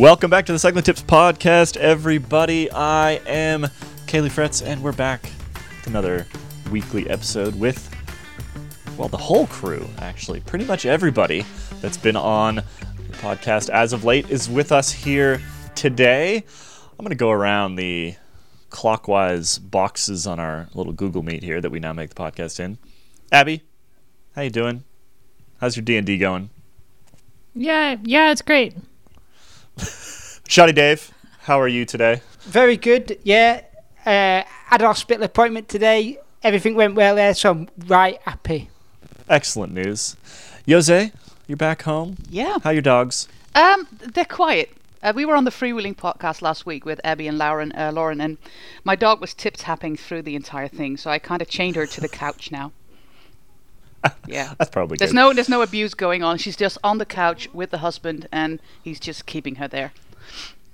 Welcome back to the Cycling Tips Podcast, everybody. I am Caley Fretz, and we're back with another weekly episode with, well, the whole crew, actually. Pretty much everybody that's been on the podcast as of late is with us here today. I'm going to go around the clockwise boxes on our little Google Meet here that we now make the podcast in. Abby, how you doing? How's your D&D going? Yeah, yeah, it's great. Shoddy Dave, how are you today? Very good. Yeah. Uh, had a hospital appointment today. Everything went well there, so I'm right happy. Excellent news. Jose, you're back home. Yeah. How are your dogs? Um, they're quiet. Uh, we were on the freewheeling podcast last week with Abby and Lauren, uh, Lauren, and my dog was tip tapping through the entire thing, so I kind of chained her to the couch now. Yeah. That's probably There's good. no there's no abuse going on. She's just on the couch with the husband, and he's just keeping her there.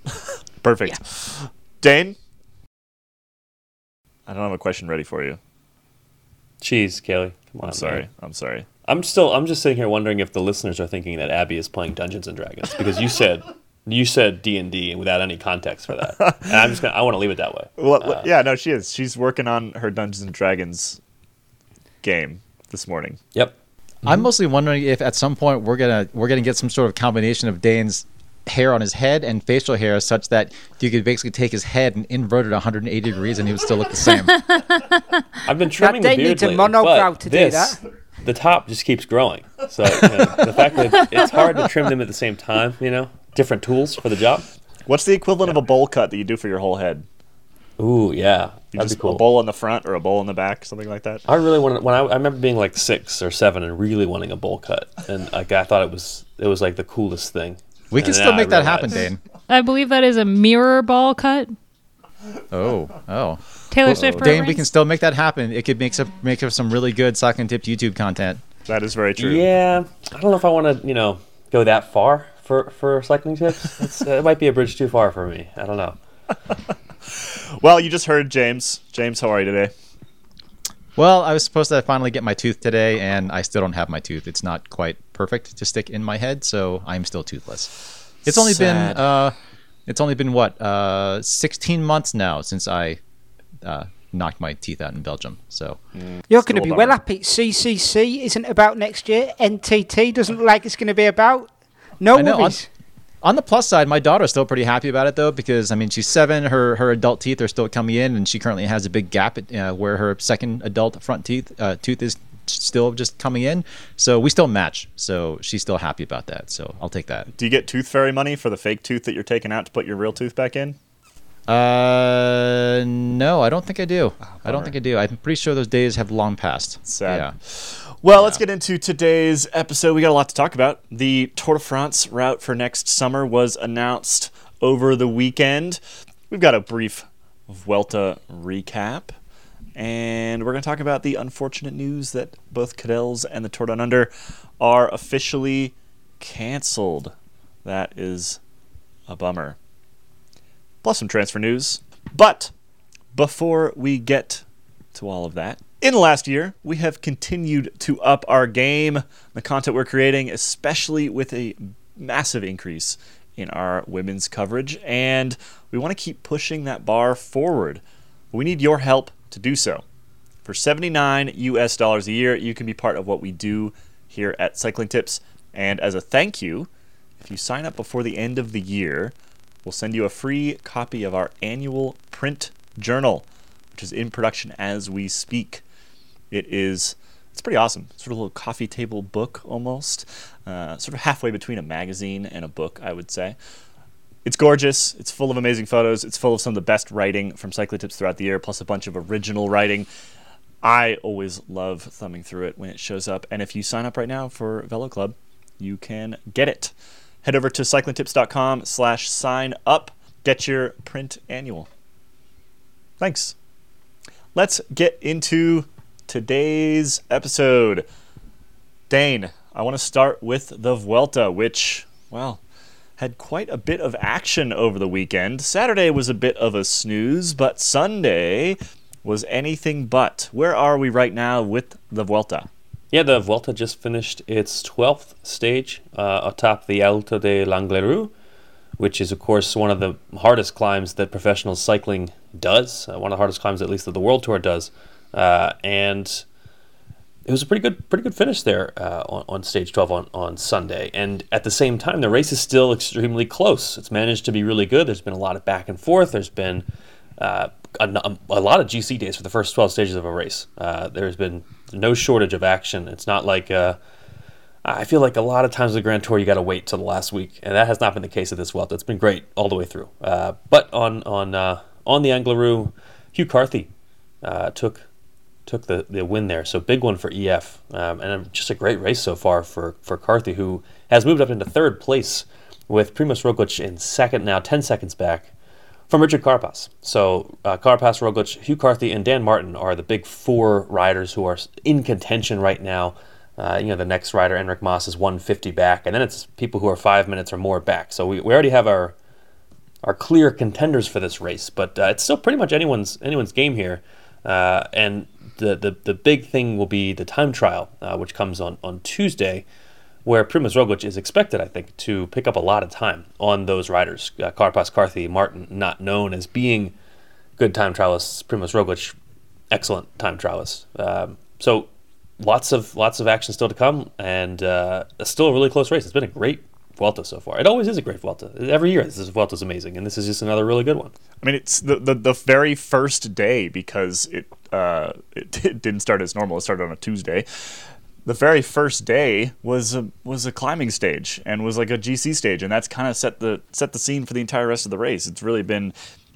Perfect. Yeah. Dane, I don't have a question ready for you. Jeez, Caley. Come on. I'm sorry. man. I'm sorry. I'm still. I'm just sitting here wondering if the listeners are thinking that Abby is playing Dungeons and Dragons because you said you said D and D without any context for that, and I'm just gonna. I want to leave it that way. Well, Uh, yeah, no, she is. She's working on her Dungeons and Dragons game this morning. Yep. I'm mostly wondering if at some point we're gonna we're gonna get some sort of combination of Dane's hair on his head and facial hair, such that you could basically take his head and invert it 180 degrees, and he would still look the same. I've been trimming the Dane beard needs a lately, monobrow but to do this, The top just keeps growing, so you know, the fact that it's hard to trim them at the same time, you know, different tools for the job. What's the equivalent of a bowl cut that you do for your whole head? Ooh, yeah, You that'd just be cool. a bowl in the front or a bowl in the back, something like that. I really wanted when I, I remember being like six or seven and really wanting a bowl cut, and like I thought it was it was like the coolest thing. We can And still make I that happen, Dane. I believe that is a mirror ball cut. Oh, oh. Taylor Swift Dane, we can still make that happen. It could make some make up some really good Cycling Tips YouTube content. That is very true. Yeah, I don't know if I want to, you know, go that far for for cycling tips. It's, uh, it might be a bridge too far for me. I don't know. Well, you just heard James. James, how are you today? Well, I was supposed to finally get my tooth today, and I still don't have my tooth. It's not quite perfect to stick in my head, so I'm still toothless. It's only Sad. been uh, it's only been what uh, 16 months now since I uh, knocked my teeth out in Belgium. So You're going to be well happy. CCC isn't about next year. NTT doesn't look like it's going to be about. No I worries. On the plus side, my daughter's still pretty happy about it though, because I mean she's seven. Her her adult teeth are still coming in, and she currently has a big gap at, uh, where her second adult front teeth uh, tooth is still just coming in. So we still match. So she's still happy about that. So I'll take that. Do you get tooth fairy money for the fake tooth that you're taking out to put your real tooth back in? Uh, no, I don't think I do. I don't think I do. I'm pretty sure those days have long passed. Sad. Yeah. Well, let's get into today's episode. We got a lot to talk about. The Tour de France route for next summer was announced over the weekend. We've got a brief Vuelta recap, and we're going to talk about the unfortunate news that both Cadel's and the Tour Down Under are officially canceled. That is a bummer. Plus some transfer news. But before we get to all of that. In the last year, we have continued to up our game, the content we're creating, especially with a massive increase in our women's coverage, and we want to keep pushing that bar forward. We need your help to do so. For 79 US dollars a year, you can be part of what we do here at Cycling Tips, and as a thank you, if you sign up before the end of the year, we'll send you a free copy of our annual print journal, which is in production as we speak. It is it's pretty awesome. Sort of a little coffee table book almost, uh, sort of halfway between a magazine and a book, I would say. It's gorgeous. It's full of amazing photos. It's full of some of the best writing from Cycling Tips throughout the year, plus a bunch of original writing. I always love thumbing through it when it shows up. And if you sign up right now for Velo Club, you can get it. Head over to cyclingtips.com slash sign up. Get your print annual. Thanks. Let's get into today's episode. Dane, I want to start with the Vuelta, which, well, had quite a bit of action over the weekend. Saturday was a bit of a snooze, but Sunday was anything but. Where are we right now with the Vuelta? Yeah, the Vuelta just finished its 12th stage uh, atop the Alto de l'Angliru, which is, of course, one of the hardest climbs that professional cycling does, uh, one of the hardest climbs, at least, that the World Tour does. Uh, and it was a pretty good, pretty good finish there uh, on, on stage 12 on, on Sunday. And at the same time, the race is still extremely close. It's managed to be really good. There's been a lot of back and forth. There's been uh, a, a, lot of GC days for the first 12 stages of a race. Uh, there's been no shortage of action. It's not like uh, I feel like a lot of times the Grand Tour you got to wait till the last week, and that has not been the case at this Vuelta. It's been great all the way through. Uh, but on on uh, on the Angliru, Hugh Carthy uh, took took the, the win there. So big one for EF, um, and just a great race so far for for Carthy, who has moved up into third place with Primoz Roglic in second now, ten seconds back from Richard Carapaz. So uh, Roglic, Hugh Carthy, and Dan Martin are the big four riders who are in contention right now. Uh, you know, the next rider, Enric Mas, is 150 back, and then it's people who are five minutes or more back. So we, we already have our our clear contenders for this race, but uh, it's still pretty much anyone's anyone's game here. Uh, and the, the the big thing will be the time trial, uh, which comes on on Tuesday where Primoz Roglic is expected, I think, to pick up a lot of time on those riders. Uh, Carapaz, Carthy, Martin, not known as being good time trialists. Primoz Roglic, excellent time trialist. Um, so lots of lots of action still to come, and uh, still a really close race. It's been a great Vuelta so far. It always is a great Vuelta. Every year, this Vuelta is amazing, and this is just another really good one. I mean, it's the the, the very first day because it uh, it, it didn't start as normal. It started on a Tuesday the very first day was a was a climbing stage and was like a GC stage, and that's kind of set the set the scene for the entire rest of the race. It's really been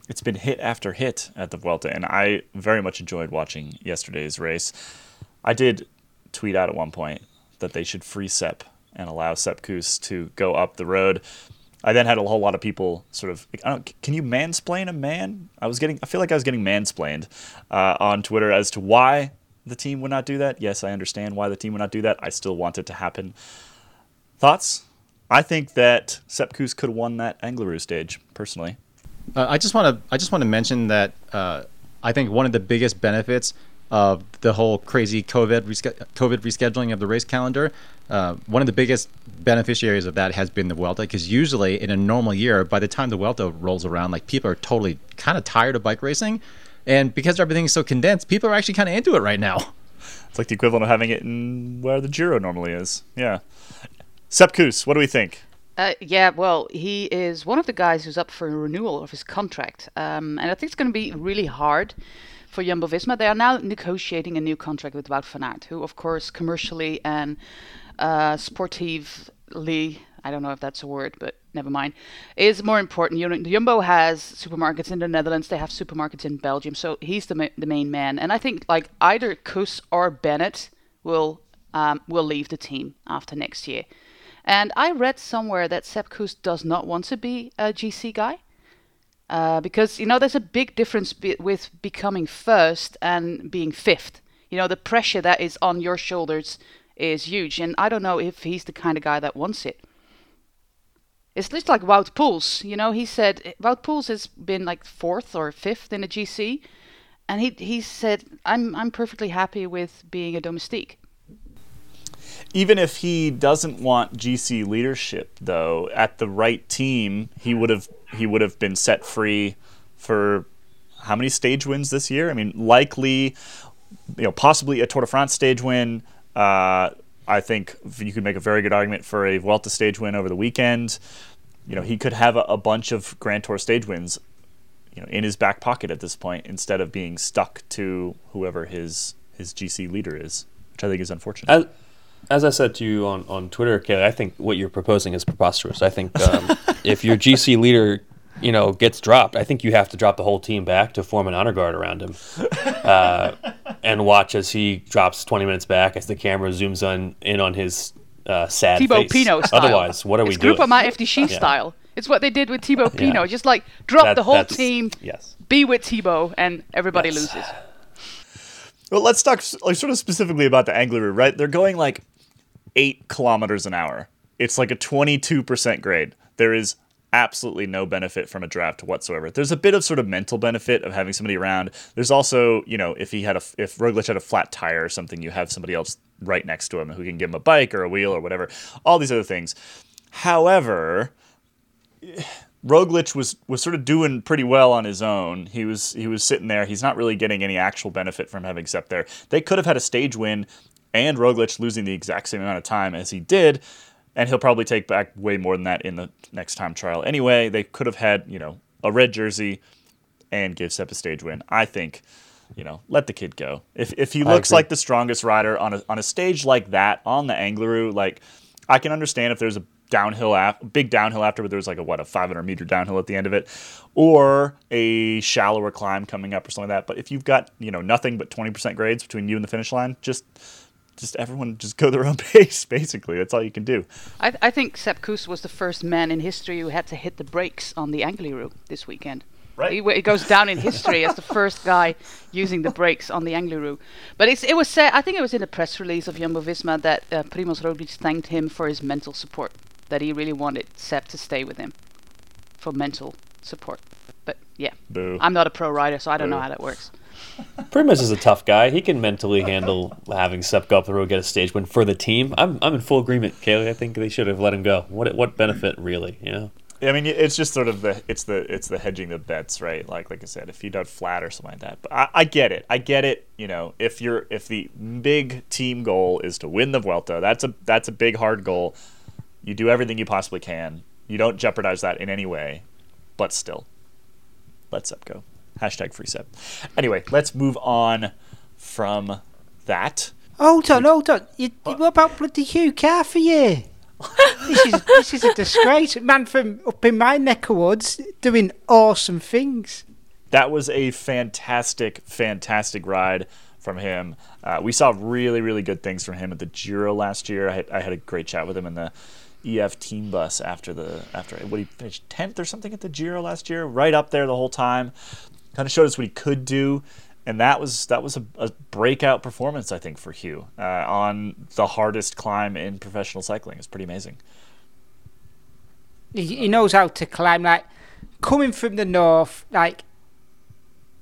it's been hit after hit at the Vuelta, and I very much enjoyed watching yesterday's race. I did tweet out at one point that they should free Sepp and allow Sepp Kuss to go up the road. I then had a whole lot of people sort of, I don't, can you mansplain a man? I was getting, I feel like I was getting mansplained uh, on Twitter as to why the team would not do that. Yes, I understand why the team would not do that. I still want it to happen. Thoughts? I think that Sepp Kuss could have won that Angliru stage, personally. Uh, I just want to I just want to mention that uh, I think one of the biggest benefits of the whole crazy COVID reske- COVID rescheduling of the race calendar, uh, one of the biggest beneficiaries of that has been the Vuelta because usually in a normal year, by the time the Vuelta rolls around, like people are totally kind of tired of bike racing and because everything's so condensed, people are actually kind of into it right now. It's like the equivalent of having it in where the Giro normally is. Yeah. Sepp Kuss, what do we think? Uh, yeah, well, he is one of the guys who's up for a renewal of his contract. Um, and I think it's going to be really hard for Jumbo Visma. They are now negotiating a new contract with Wout van Aert, who, of course, commercially and uh, sportively, I don't know if that's a word, but never mind, is more important. Jumbo has supermarkets in the Netherlands. They have supermarkets in Belgium. So he's the ma- the main man. And I think like either Kuss or Bennett will um, will leave the team after next year. And I read somewhere that Sepp Kuss does not want to be a GC guy. Uh, because you know there's a big difference be- with becoming first and being fifth. You know the pressure that is on your shoulders is huge, and I don't know if he's the kind of guy that wants it. It's just like Wout Poels. You know, he said Wout Poels has been like fourth or fifth in a GC, and he he said I'm I'm perfectly happy with being a domestique. Even if he doesn't want GC leadership, though, at the right team, he would have he would have been set free for how many stage wins this year? I mean, likely, you know, possibly a Tour de France stage win. Uh, I think you could make a very good argument for a Vuelta stage win over the weekend. You know, he could have a, a bunch of Grand Tour stage wins, you know, in his back pocket at this point instead of being stuck to whoever his his GC leader is, which I think is unfortunate. As, as I said to you on, on Twitter, Caley, I think what you're proposing is preposterous. I think um, if your GC leader you know, gets dropped, I think you have to drop the whole team back to form an honor guard around him, uh, and watch as he drops 20 minutes back as the camera zooms on in on his uh, sad Thibaut face. Pinot style. Otherwise, what are it's we doing? Groupama FDJ Yeah. style. It's what they did with Thibaut Yeah. Just like drop That- the whole team, Yes. be with Thibaut, and everybody Yes. loses. Well, let's talk like sort of specifically about the Angliru, right? They're going like eight kilometers an hour. It's like a 22% grade. There is absolutely no benefit from a draft whatsoever. There's a bit of sort of mental benefit of having somebody around. There's also, you know, if he had a if Roglic had a flat tire or something, you have somebody else right next to him who can give him a bike or a wheel or whatever. All these other things. However, Roglic was was sort of doing pretty well on his own. He was he was sitting there. He's not really getting any actual benefit from having Sepp there. They could have had a stage win, and Roglic losing the exact same amount of time as he did, and he'll probably take back way more than that in the next time trial. Anyway, they could have had you know a red jersey, and give Sepp a stage win. I think. You know, let the kid go. If, if he looks like the strongest rider on a, on a stage like that on the Angliru, like I can understand if there's a downhill af- big downhill after, but there's like a what a 500 meter downhill at the end of it, or a shallower climb coming up or something like that. But if you've got you know nothing but 20% grades between you and the finish line, just just everyone just go their own pace. Basically, that's all you can do. I, I think Sepp Kuss was the first man in history who had to hit the brakes on the Angliru this weekend. Right. He, it goes down in history as the first guy using the brakes on the Angliru. But it's, it was said, I think it was in the press release of Jumbo Visma that uh, Primoz Roglic thanked him for his mental support, that he really wanted Sepp to stay with him for mental support. But yeah, Boo. I'm not a pro rider, so I don't know how that works. Primoz is a tough guy. He can mentally handle having Sepp go up the road, get a stage win for the team. I'm, I'm in full agreement, Caley. I think they should have let him go. What what benefit really? You know. I mean, it's just sort of the it's the it's the hedging the bets, right? Like like I said, if you done flat or something like that. But I, I get it. I get it. You know, if you're if the big team goal is to win the Vuelta, that's a that's a big hard goal. You do everything you possibly can. You don't jeopardize that in any way, but still, let Sepp go. Hashtag free Sepp. Anyway, let's move on from that. Hold on, hold on. You, what about bloody Hugh you? this is this is a disgrace. Man from up in my neck of woods doing awesome things. that was a fantastic, fantastic ride from him. Uh, we saw really, really good things from him at the Giro last year. I had, I had a great chat with him in the EF team bus after the after what he finished tenth or something at the Giro last year, right up there the whole time. Kind of showed us what he could do, and that was that was a, a breakout performance, I think, for Hugh uh, on the hardest climb in professional cycling. It's pretty amazing. He, he knows how to climb. Like coming from the north, like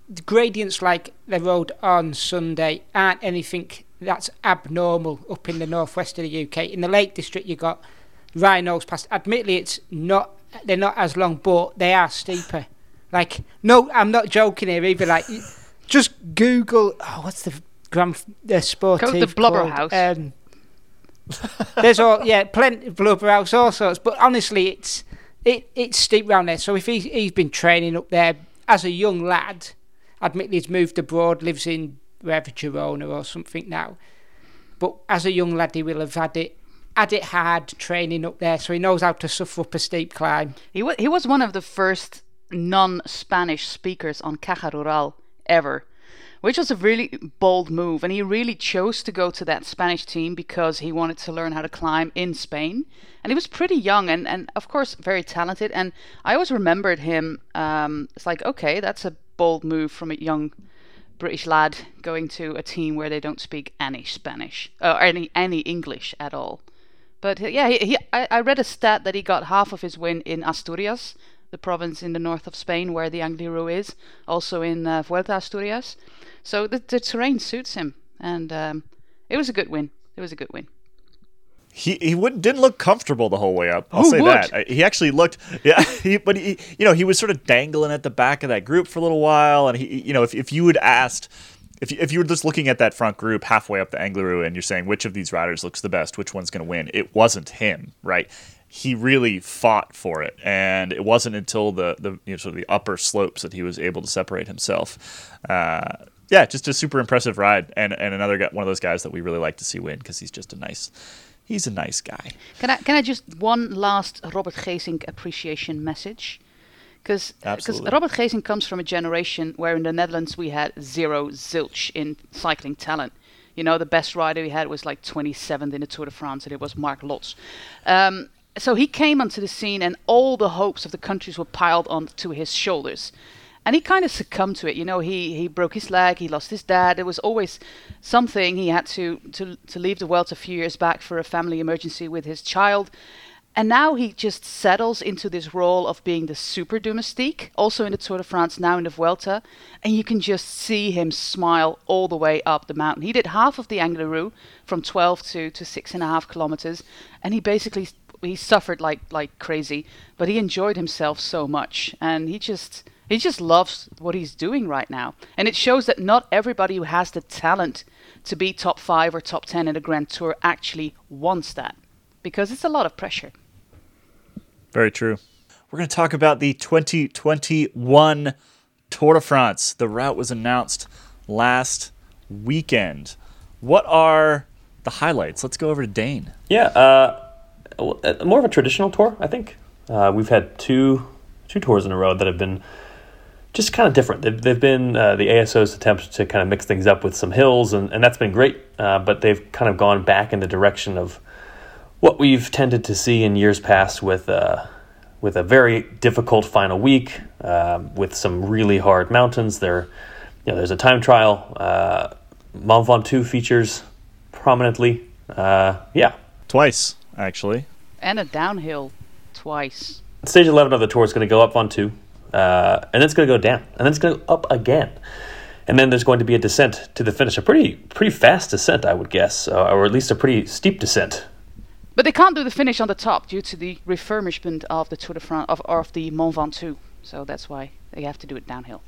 the gradients like the road on Sunday aren't anything that's abnormal up in the northwest of the UK. In the Lake District, you got Wrynose Pass. Admittedly, it's not they're not as long, but they are steeper. Like no, I'm not joking here either. Like just Google. Oh, what's the grand the sportive Go the Blubber called? House. Um, there's all yeah, plenty of blubber house, all sorts. But honestly, it's it it's steep round there. So if he's he's been training up there as a young lad, admittedly he's moved abroad, lives in wherever Girona or something now. But as a young lad, he will have had it had it hard training up there, so he knows how to suffer up a steep climb. He, wa- he was one of the first non Spanish speakers on Caja Rural ever, which was a really bold move. And he really chose to go to that Spanish team because he wanted to learn how to climb in Spain. And he was pretty young and, and of course, very talented. And I always remembered him. Um, it's like, okay, that's a bold move from a young British lad going to a team where they don't speak any Spanish or any, any English at all. But uh, yeah, he, he, I, I read a stat that he got half of his win in Asturias, the province in the north of Spain where the Angliru is, also in uh, Vuelta Asturias. So the, the terrain suits him, and um, it was a good win. It was a good win. he he wouldn't didn't look comfortable the whole way up. I'll Who say would? that. Uh, He actually looked yeah, he, but he you know, he was sort of dangling at the back of that group for a little while and he you know, if if you had asked if you, if you were just looking at that front group halfway up the Angliru and you're saying which of these riders looks the best, which one's going to win, it wasn't him, right? He really fought for it, and it wasn't until the the you know, sort of the upper slopes that he was able to separate himself. Uh, yeah, just a super impressive ride, and and another guy, one of those guys that we really like to see win because he's just a nice, he's a nice guy. Can I can I just one last Robert Gesink appreciation message? Because. Robert Gesink comes from a generation where in the Netherlands we had zero zilch in cycling talent. You know, the best rider we had was like 27th in the Tour de France, and it was Marc Lotz. Um, so he came onto the scene, and all the hopes of the countries were piled onto his shoulders. And he kind of succumbed to it. You know, he, he broke his leg, he lost his dad. There was always something. He had to, to, to leave the world a few years back for a family emergency with his child. And now he just settles into this role of being the super domestique, also in the Tour de France, now in the Vuelta. And you can just see him smile all the way up the mountain. He did half of the Angliru from 12 to, to six and a half kilometers. And he basically he suffered like like crazy, but he enjoyed himself so much, and he just he just loves what he's doing right now, and it shows that not everybody who has the talent to be top five or top ten in a Grand Tour actually wants that, because it's a lot of pressure. Very true. We're going to talk about the 2021 Tour de France. The route was announced last weekend. What are the highlights? Let's go over to Dane. Yeah, uh, uh, more of a traditional tour, I think. Uh, we've had two two tours in a row that have been just kind of different. They've, they've been uh, the ASO's attempt to kind of mix things up with some hills, and, and that's been great. Uh, but they've kind of gone back in the direction of what we've tended to see in years past with uh, with a very difficult final week, um, with some really hard mountains. There, you know, there's a time trial. Uh, Mont Ventoux features prominently. Uh, yeah, Twice, actually. And a downhill twice. stage 11 of the tour is going to go up on two, uh, and then it's going to go down, and then it's going to go up again. And then there's going to be a descent to the finish, a pretty pretty fast descent, I would guess, uh, or at least a pretty steep descent. But they can't do the finish on the top due to the refurbishment of the Tour de France of, of the Mont Ventoux. So that's why they have to do it downhill.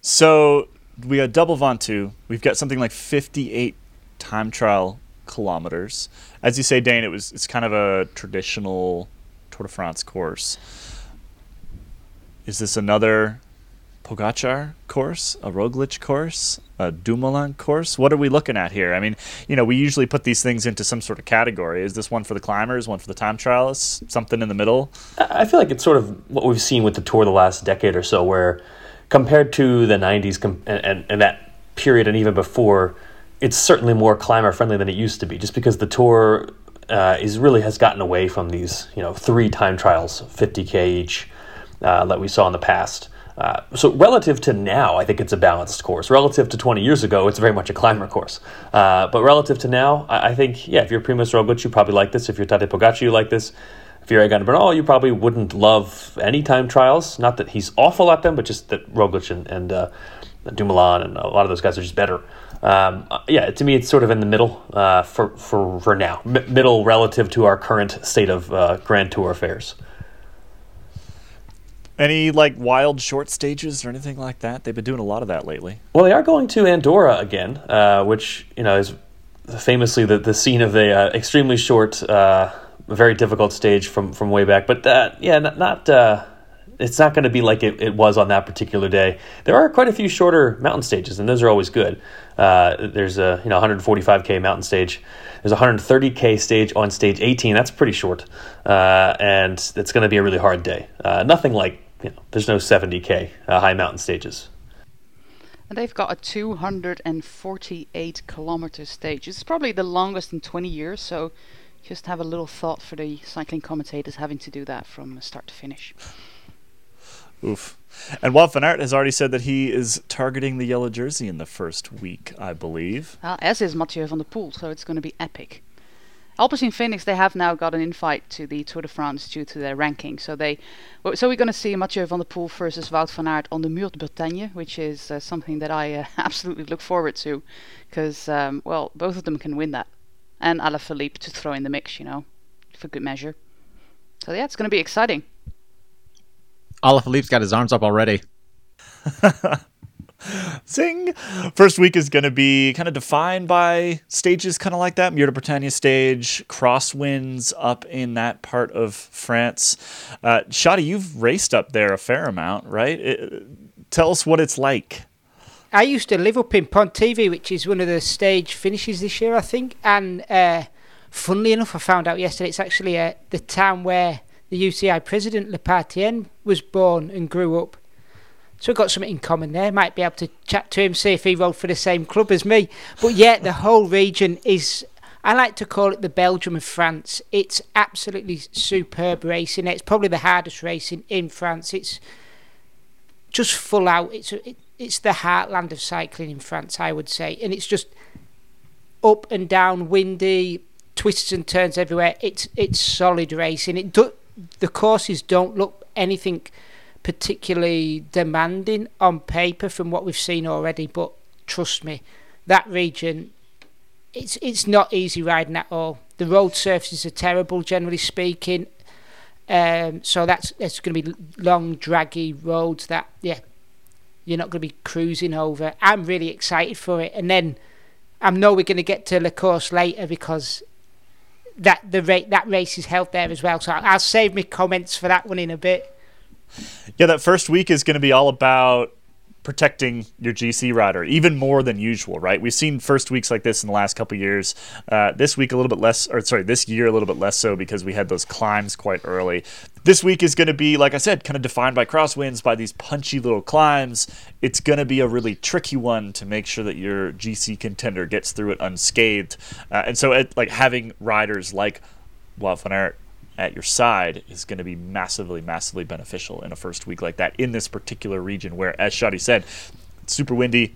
So we got double Ventoux. We've got something like 58 time trial kilometers. As you say, Dane, it was it's kind of a traditional Tour de France course. Is this another Pogacar course, a Roglic course, a Dumoulin course? What are we looking at here? I mean, you know, we usually put these things into some sort of category. Is this one for the climbers, one for the time trialists, something in the middle? I feel like it's sort of what we've seen with the tour the last decade or so, where compared to the 90s com- and, and, and that period and even before, it's certainly more climber friendly than it used to be, just because the tour uh, is really has gotten away from these, you know, three time trials, 50k each, uh, that we saw in the past. Uh, so relative to now, I think it's a balanced course. Relative to 20 years ago, it's very much a climber course. Uh, but relative to now, I, I think, yeah, if you're Primoz Roglic, you probably like this. If you're Tadej Pogacar, you like this. If you're Egan Bernal, you probably wouldn't love any time trials. Not that he's awful at them, but just that Roglic and, and uh, Dumoulin and a lot of those guys are just better. Um, uh, yeah, to me, it's sort of in the middle uh, for, for, for now. M- middle relative to our current state of uh, Grand Tour affairs. Any like wild short stages or anything like that? They've been doing a lot of that lately. Well, they are going to Andorra again, uh, which you know is famously the, the scene of the uh, extremely short, uh, very difficult stage from, from way back. But that, yeah, not, not uh, it's not going to be like it, it was on that particular day. There are quite a few shorter mountain stages, and those are always good. Uh, there's a you know 145k mountain stage. There's a 130k stage on stage 18. That's pretty short, uh, and it's going to be a really hard day. Uh, nothing like you know. There's no 70k uh, high mountain stages. And they've got a 248 kilometer stage. It's probably the longest in 20 years, so just have a little thought for the cycling commentators having to do that from start to finish. Oof. And Wout van Aert has already said that he is targeting the yellow jersey in the first week, I believe. Uh, as is Mathieu van der Poel, so it's going to be epic. Alpecin Fenix, they have now got an invite to the Tour de France due to their ranking. So they, so we're going to see Mathieu van der Poel versus Wout van Aert on the Mur de Bretagne, which is uh, something that I uh, absolutely look forward to, because um, well, both of them can win that, and Alaphilippe to throw in the mix, you know, for good measure. So yeah, it's going to be exciting. Alaphilippe's got his arms up already. Zing! First week is going to be kind of defined by stages kind of like that. Mur de Bretagne stage, crosswinds up in that part of France. Uh, Shadi, you've raced up there a fair amount, right? It, tell us what it's like. I used to live up in Pontivy, which is one of the stage finishes this year, I think. And uh, funnily enough, I found out yesterday it's actually uh, the town where the UCI president, Lappartient, was born and grew up. So we've got something in common there. Might be able to chat to him, see if he rode for the same club as me. But yeah, the whole region is. I like to call it the Belgium of France. It's absolutely superb racing. It's probably the hardest racing in France. It's just full out. It's it, it's the heartland of cycling in France, I would say, and it's just up and down, windy, twists and turns everywhere. It's it's solid racing. It do, the courses don't look anything particularly demanding on paper from what we've seen already, but trust me, that region it's it's not easy riding at all. The road surfaces are terrible, generally speaking. Um, so that's it's going to be long, draggy roads that yeah, you're not going to be cruising over. I'm really excited for it, and then I know we're going to get to the course later because that the rate that race is held there as well. So I'll, I'll save my comments for that one in a bit. Yeah, that first week is going to be all about protecting your GC rider even more than usual, right? We've seen first weeks like this in the last couple years. Uh, this week a little bit less, or sorry, this year a little bit less so because we had those climbs quite early. This week is going to be, like I said, kind of defined by crosswinds, by these punchy little climbs. It's going to be a really tricky one to make sure that your GC contender gets through it unscathed. Uh, and so, it, like having riders like Aert at your side is going to be massively, massively beneficial in a first week like that in this particular region where, as Shadi said, it's super windy,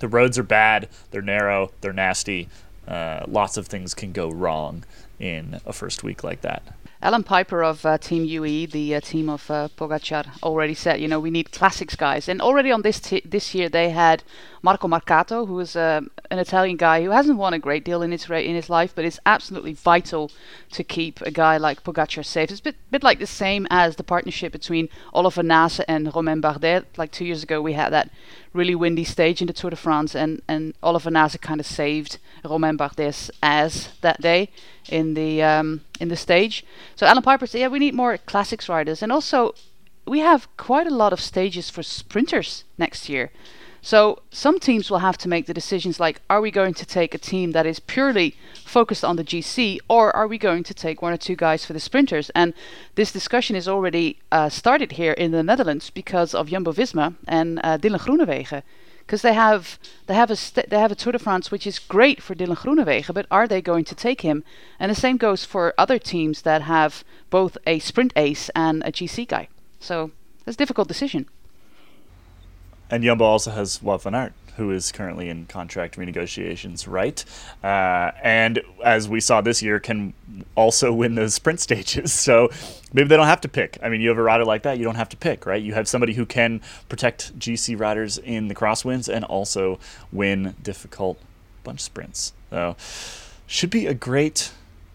the roads are bad, they're narrow, they're nasty. Uh, lots of things can go wrong in a first week like that. Allan Peiper of uh, Team UAE, the uh, team of uh, Pogacar, already said, you know, we need classics guys. And already on this t- this year, they had Marco Marcato, who is uh, an Italian guy who hasn't won a great deal in his ra- in his life, but is absolutely vital to keep a guy like Pogacar safe. It's a bit, bit like the same as the partnership between Oliver Naesen and Romain Bardet. Like two years ago, we had that really windy stage in the Tour de France, and, and Oliver Naesen kind of saved Romain Bardet's ass that day in the um, in the stage. So Allan Peiper said, yeah, we need more classics riders, and also we have quite a lot of stages for sprinters next year. So some teams will have to make the decisions like, are we going to take a team that is purely focused on the GC, or are we going to take one or two guys for the sprinters? And this discussion is already uh, started here in the Netherlands because of Jumbo-Visma and uh, Dylan Groenewegen because they have they have a they have a Tour de France which is great for Dylan Groenewegen, but are they going to take him? And the same goes for other teams that have both a sprint ace and a GC guy. So it's a difficult decision. And Jumbo also has Wout van Aert, who is currently in contract renegotiations, right? Uh, and as we saw this year, can also win those sprint stages. So maybe they don't have to pick. I mean, you have a rider like that, you don't have to pick, right? You have somebody who can protect GC riders in the crosswinds and also win difficult bunch sprints. So should be a great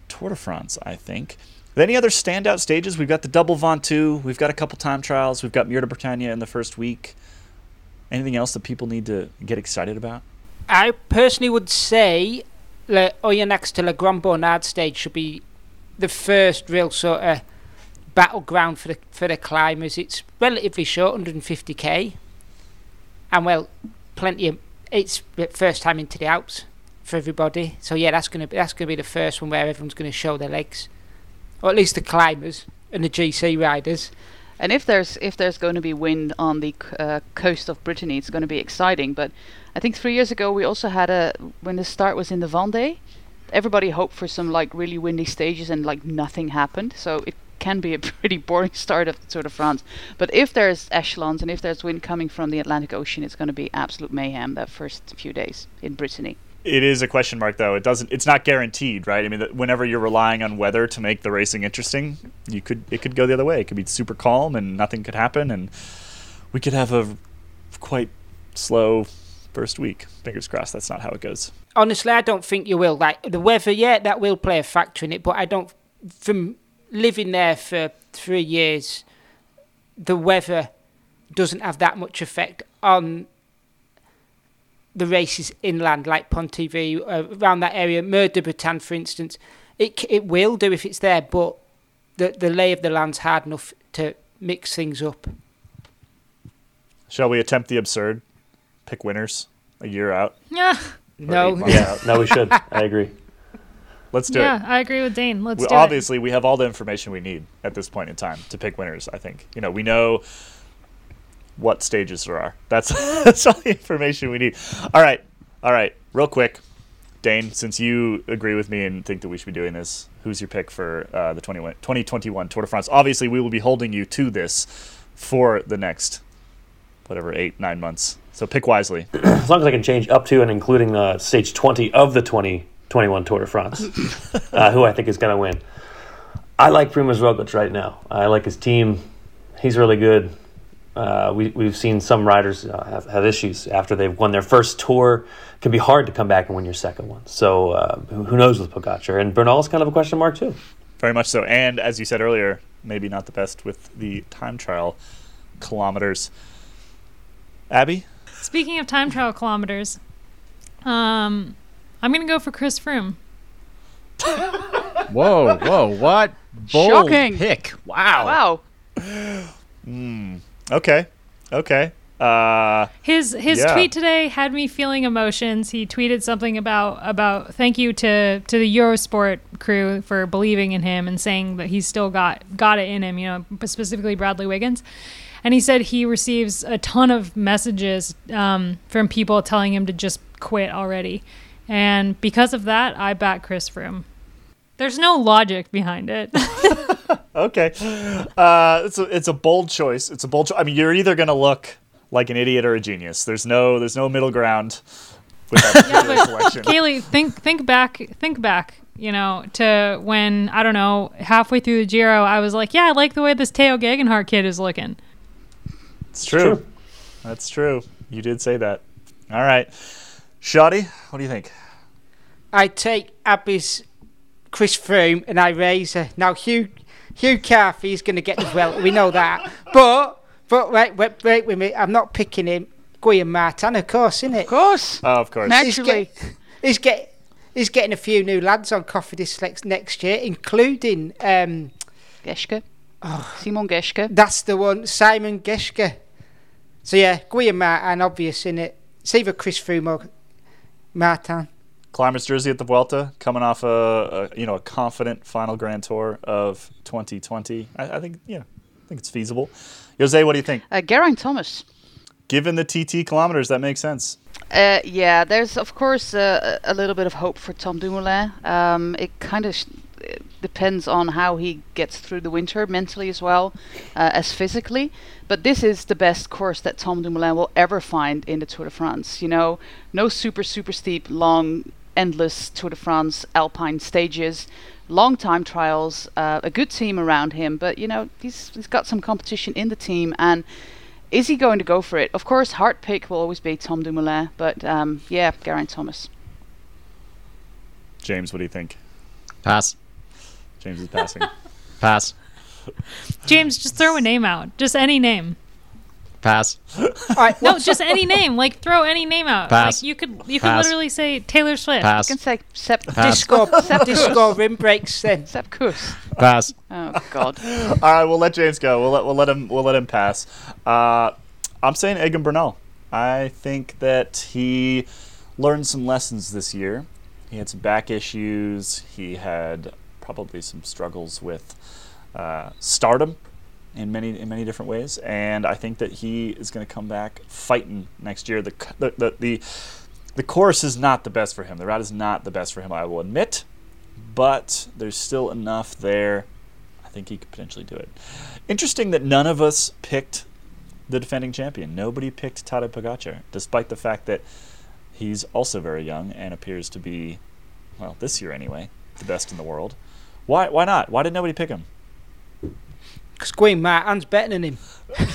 Tour de France, I think. Any other standout stages? We've got the double Ventoux. We've got a couple time trials. We've got Mur de Bretagne in the first week. Anything else that people need to get excited about? I personally would say Le Oyonnax to Le Grand-Bornand stage should be the first real sort of battleground for the for the climbers. It's relatively short, 150k, and well, plenty of. It's the first time into the Alps for everybody. So yeah, that's gonna be, that's gonna be the first one where everyone's gonna show their legs, or at least the climbers and the GC riders. And if there's if there's going to be wind on the uh, coast of Brittany, it's going to be exciting. But I think three years ago we also had a when the start was in the Vendée, everybody hoped for some like really windy stages and like nothing happened. So it can be a pretty boring start of the Tour de France. But if there's echelons and if there's wind coming from the Atlantic Ocean, it's going to be absolute mayhem that first few days in Brittany. It is a question mark, though. It doesn't. It's not guaranteed, right? I mean, whenever you're relying on weather to make the racing interesting, you could it could go the other way. It could be super calm and nothing could happen, and we could have a quite slow first week. Fingers crossed. That's not how it goes. Honestly, I don't think you will. Like the weather, yeah, that will play a factor in it, but I don't. From living there for three years, the weather doesn't have that much effect on the races inland, like Pontivy, uh, around that area, Mur de Bretagne, for instance. It it will do if it's there, but the the lay of the land's hard enough to mix things up. Shall we attempt the absurd? Pick winners a year out. Yeah, No. Yeah, no, we should. I agree. Let's do yeah, it. Yeah, I agree with Dane. Let's We, do obviously, we have all the information we need at this point in time to pick winners. I think you know we know what stages there are. That's that's all the information we need. All right, all right. Real quick, Dane, since you agree with me and think that we should be doing this, who's your pick for uh, the 21 2021 Tour de France? Obviously, we will be holding you to this for the next whatever eight nine months. So pick wisely. As long as I can change up to and including uh, stage 20 of the 2021 Tour de France, uh, who I think is going to win. I like Primoz Roglic right now. I like his team. He's really good. Uh, we, we've seen some riders uh, have, have issues after they've won their first tour. It can be hard to come back and win your second one. So uh, who, who knows with Pogacar? And Bernal is kind of a question mark too. Very much so. And as you said earlier, maybe not the best with the time trial kilometers. Abby? Speaking of time trial kilometers, um, I'm gonna go for Chris Froome. Whoa, whoa, what? Bold Shocking. pick. Wow. Wow. Okay. Okay. Uh, His his Yeah. tweet today had me feeling emotions. He tweeted something about about thank you to to the Eurosport crew for believing in him and saying that he's still got got it in him. You know, specifically Bradley Wiggins. And he said he receives a ton of messages um, from people telling him to just quit already. And because of that, I back Chris Froome. There's no logic behind it. okay. Uh, it's a it's a bold choice. It's a bold. Cho- I mean, you're either gonna look like an idiot or a genius. There's no there's no middle ground with that particular selection. Caley, think think back, think back. You know, to when I don't know, halfway through the Giro, I was like, yeah, I like the way this Tao Geoghegan Hart kid is looking. It's true. true. That's true. You did say that. All right, Shoddy, what do you think? I take Abby's Chris Froome and I raise her. Now Hugh Hugh Carthy is going to get the well. We know that. But but wait wait wait with me. I'm not picking him. Guillaume Martin, of course, isn't it? Of course. Oh, of course. Next- He's, Naturally. get, he's get he's getting a few new lads on Cofidis next, next year, including um Geschke. Simon Geschke. that's the one Simon Geschke. So yeah, Guillaume Martin, obvious in it. It's either Chris Froome or Martin. Climbers jersey at the Vuelta, coming off a, a you know a confident final Grand Tour of 2020. I, I think yeah, I think it's feasible. Jose, what do you think? Uh, Geraint Thomas. Given the TT kilometers, that makes sense. Uh, yeah, there's of course uh, a little bit of hope for Tom Dumoulin. Um, it kind of sh- it depends on how he gets through the winter mentally as well uh, as physically. But this is the best course that Tom Dumoulin will ever find in the Tour de France. You know, no super super steep, long, endless Tour de France alpine stages. Long time trials, uh, a good team around him, but you know he's he's got some competition in the team, and is he going to go for it? Of course, heart pick will always be Tom Dumoulin, but um, yeah, Geraint Thomas. James, what do you think? Pass. James is passing. Pass. James, just throw a name out. Just any name. Pass. All right, No, just any name. Like throw any name out. Pass. Like you could you could Pass. literally say Taylor Swift. I Pass. can say Sepp, Pass. disco disco rim brakes then? Sepp Kuss. Pass. Oh God. All right, we'll let James go. We'll let we'll let him we'll let him pass. Uh, I'm saying Egan Bernal. I think that he learned some lessons this year. He had some back issues. He had probably some struggles with uh, stardom in many in many different ways, and I think that he is going to come back fighting next year. The the, the the the course is not the best for him. The route is not the best for him. I will admit, but there's still enough there. I think he could potentially do it. Interesting that none of us picked the defending champion. Nobody picked Tadej Pogacar, despite the fact that he's also very young and appears to be, well, this year anyway, the best in the world. Why? Why not? Why did nobody pick him? Because Guillaume Martin's better than him.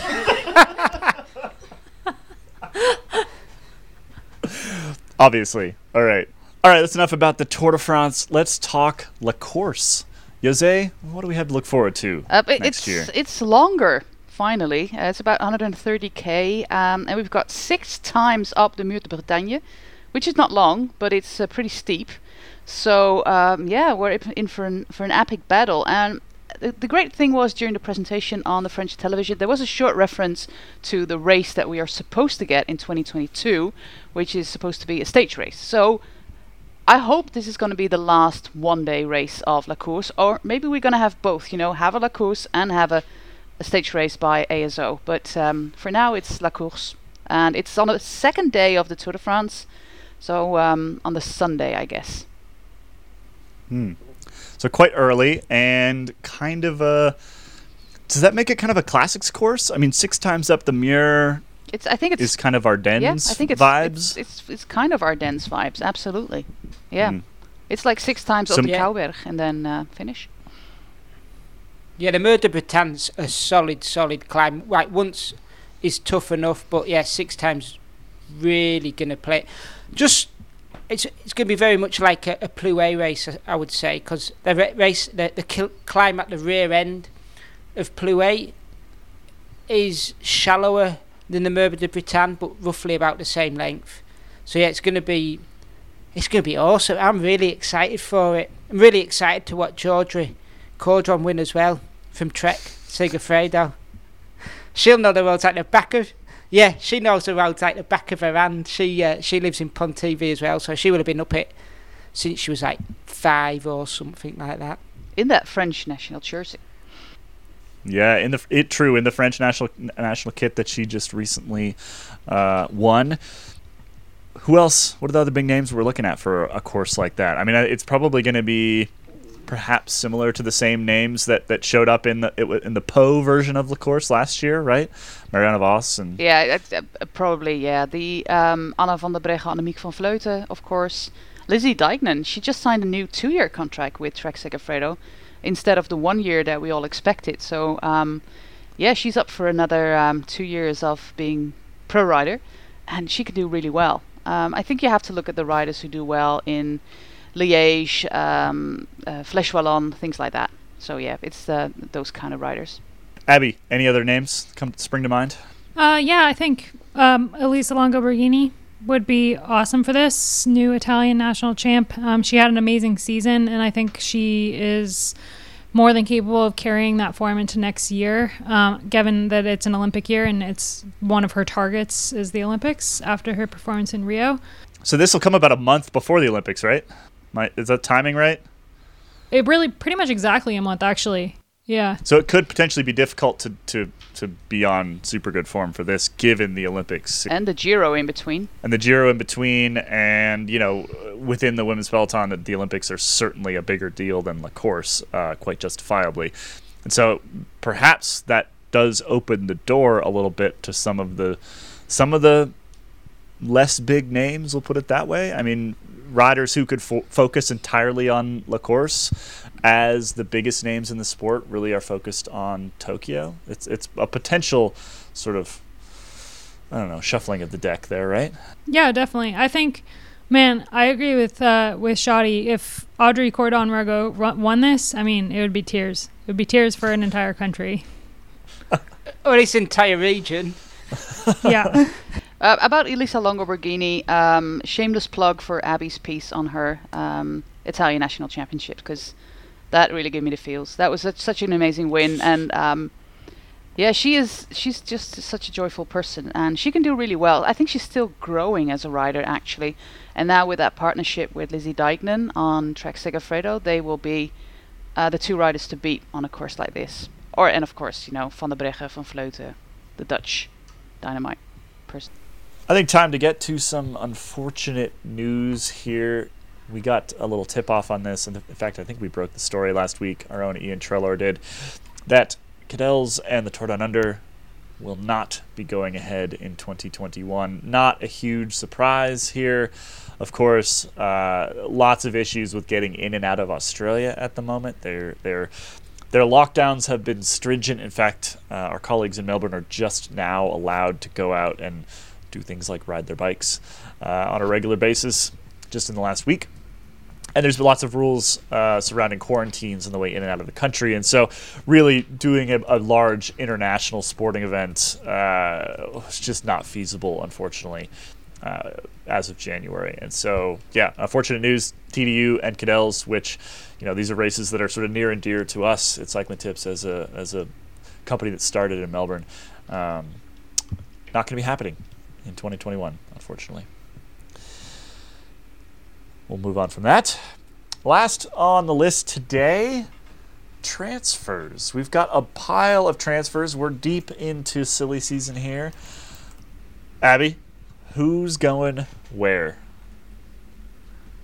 Obviously. All right. All right. That's enough about the Tour de France. Let's talk La Course. Jose, what do we have to look forward to Uh, next it's year? it's longer. Finally, uh, it's about 130k, um, and we've got six times up the Mur de Bretagne, which is not long, but it's uh, pretty steep. So um, yeah, we're in for an for an epic battle. And the, great thing was during the presentation on the French television, there was a short reference to the race that we are supposed to get in 2022, which is supposed to be a stage race. So I hope this is going to be the last one-day race of La Course, or maybe we're going to have both. You know, have a La Course and have a, a stage race by ASO. But um, for now, it's La Course, and it's on the second day of the Tour de France, so um, on the Sunday, I guess. So quite early and kind of a. Does that make it kind of a classics course? I mean, six times up the Mur It's. I think it's. is kind of Ardennes yeah, I think it's vibes. It's, it's it's kind of Ardennes vibes. Absolutely. Yeah. Mm. It's like six times Some- up the Yeah. Cauberg and then uh, finish. Yeah, the Mur de Bretagne's a solid, solid climb. Right, once is tough enough. But yeah, six times really going to play. Just it's it's going to be very much like a, a Plouay race, I would say, because the race the the climb at the rear end of Plouay is shallower than the Mur de Bretagne, but roughly about the same length. So yeah, it's going to be it's going to be awesome. I'm really excited for it. I'm really excited to watch Audrey Cordon win as well from Trek Segafredo. She'll know the roads like the back of yeah, she knows the roads like the back of her hand. She uh, she lives in Pontivy as well, so she would have been up it since she was like five or something like that. In that French national jersey. Yeah, in the it true in the French national national kit that she just recently uh, won. Who else? What are the other big names we're looking at for a course like that? I mean, it's probably going to be perhaps similar to the same names that, that showed up in the in the Pau version of the course last year, right? Marianne Vos and yeah, uh, probably yeah. The um, Anna van der Breggen, Annemiek van Vleuten, of course. Lizzie Deignan, she just signed a new two-year contract with Trek Segafredo instead of the one year that we all expected. So um, yeah, she's up for another um, two years of being pro rider, and she can do really well. Um, I think you have to look at the riders who do well in Liège, um, uh, Flèche Wallonne, things like that. So yeah, it's uh, those kind of riders. Abby, any other names come spring to mind? Uh, yeah, I think um, Elisa Longo Borghini would be awesome for this new Italian national champ. Um, she had an amazing season, and I think she is more than capable of carrying that form into next year, um, given that it's an Olympic year and it's one of her targets is the Olympics after her performance in Rio. So this will come about a month before the Olympics, right? My, is that timing right? It really pretty much exactly a month actually. Yeah. So it could potentially be difficult to, to, to be on super good form for this, given the Olympics and the Giro in between, and the Giro in between, and you know, within the women's peloton, that the Olympics are certainly a bigger deal than the course, uh, quite justifiably, and so perhaps that does open the door a little bit to some of the some of the less big names. We'll put it that way. I mean, riders who could fo- focus entirely on La Course as the biggest names in the sport really are focused on Tokyo. It's it's a potential sort of I don't know shuffling of the deck there, right? Yeah, definitely. I think, man, I agree with uh, with Shotty. If Audrey Cordon Ragot won this, I mean, it would be tears. It would be tears for an entire country. or this entire region. yeah. Uh, about Elisa Longo Borghini, um, shameless plug for Abby's piece on her um, Italian national championship because that really gave me the feels. That was such, such an amazing win, and um, yeah, she is. She's just such a joyful person, and she can do really well. I think she's still growing as a rider, actually. And now with that partnership with Lizzie Deignan on Trek Segafredo, they will be uh, the two riders to beat on a course like this. Or and of course, you know, Van der Breggen, Van Vleuten, the Dutch dynamite person. I think time to get to some unfortunate news here. We got a little tip off on this, and in fact, I think we broke the story last week. Our own Iain Treloar did that Cadel's and the Tour Down Under will not be going ahead in 2021. Not a huge surprise here. Of course, uh, lots of issues with getting in and out of Australia at the moment. Their their their lockdowns have been stringent. In fact, uh, our colleagues in Melbourne are just now allowed to go out and do things like ride their bikes uh, on a regular basis just in the last week. And there's been lots of rules uh, surrounding quarantines on the way in and out of the country. And so, really, doing a, a large international sporting event uh, was just not feasible, unfortunately, uh, as of January. And so, yeah, unfortunate news TDU and Cadel's, which, you know, these are races that are sort of near and dear to us at Cycling Tips as a, as a company that started in Melbourne. Um, not going to be happening in 2021, unfortunately. We'll move on from that. Last on the list today transfers. We've got a pile of transfers. We're deep into silly season here. Abby, who's going where?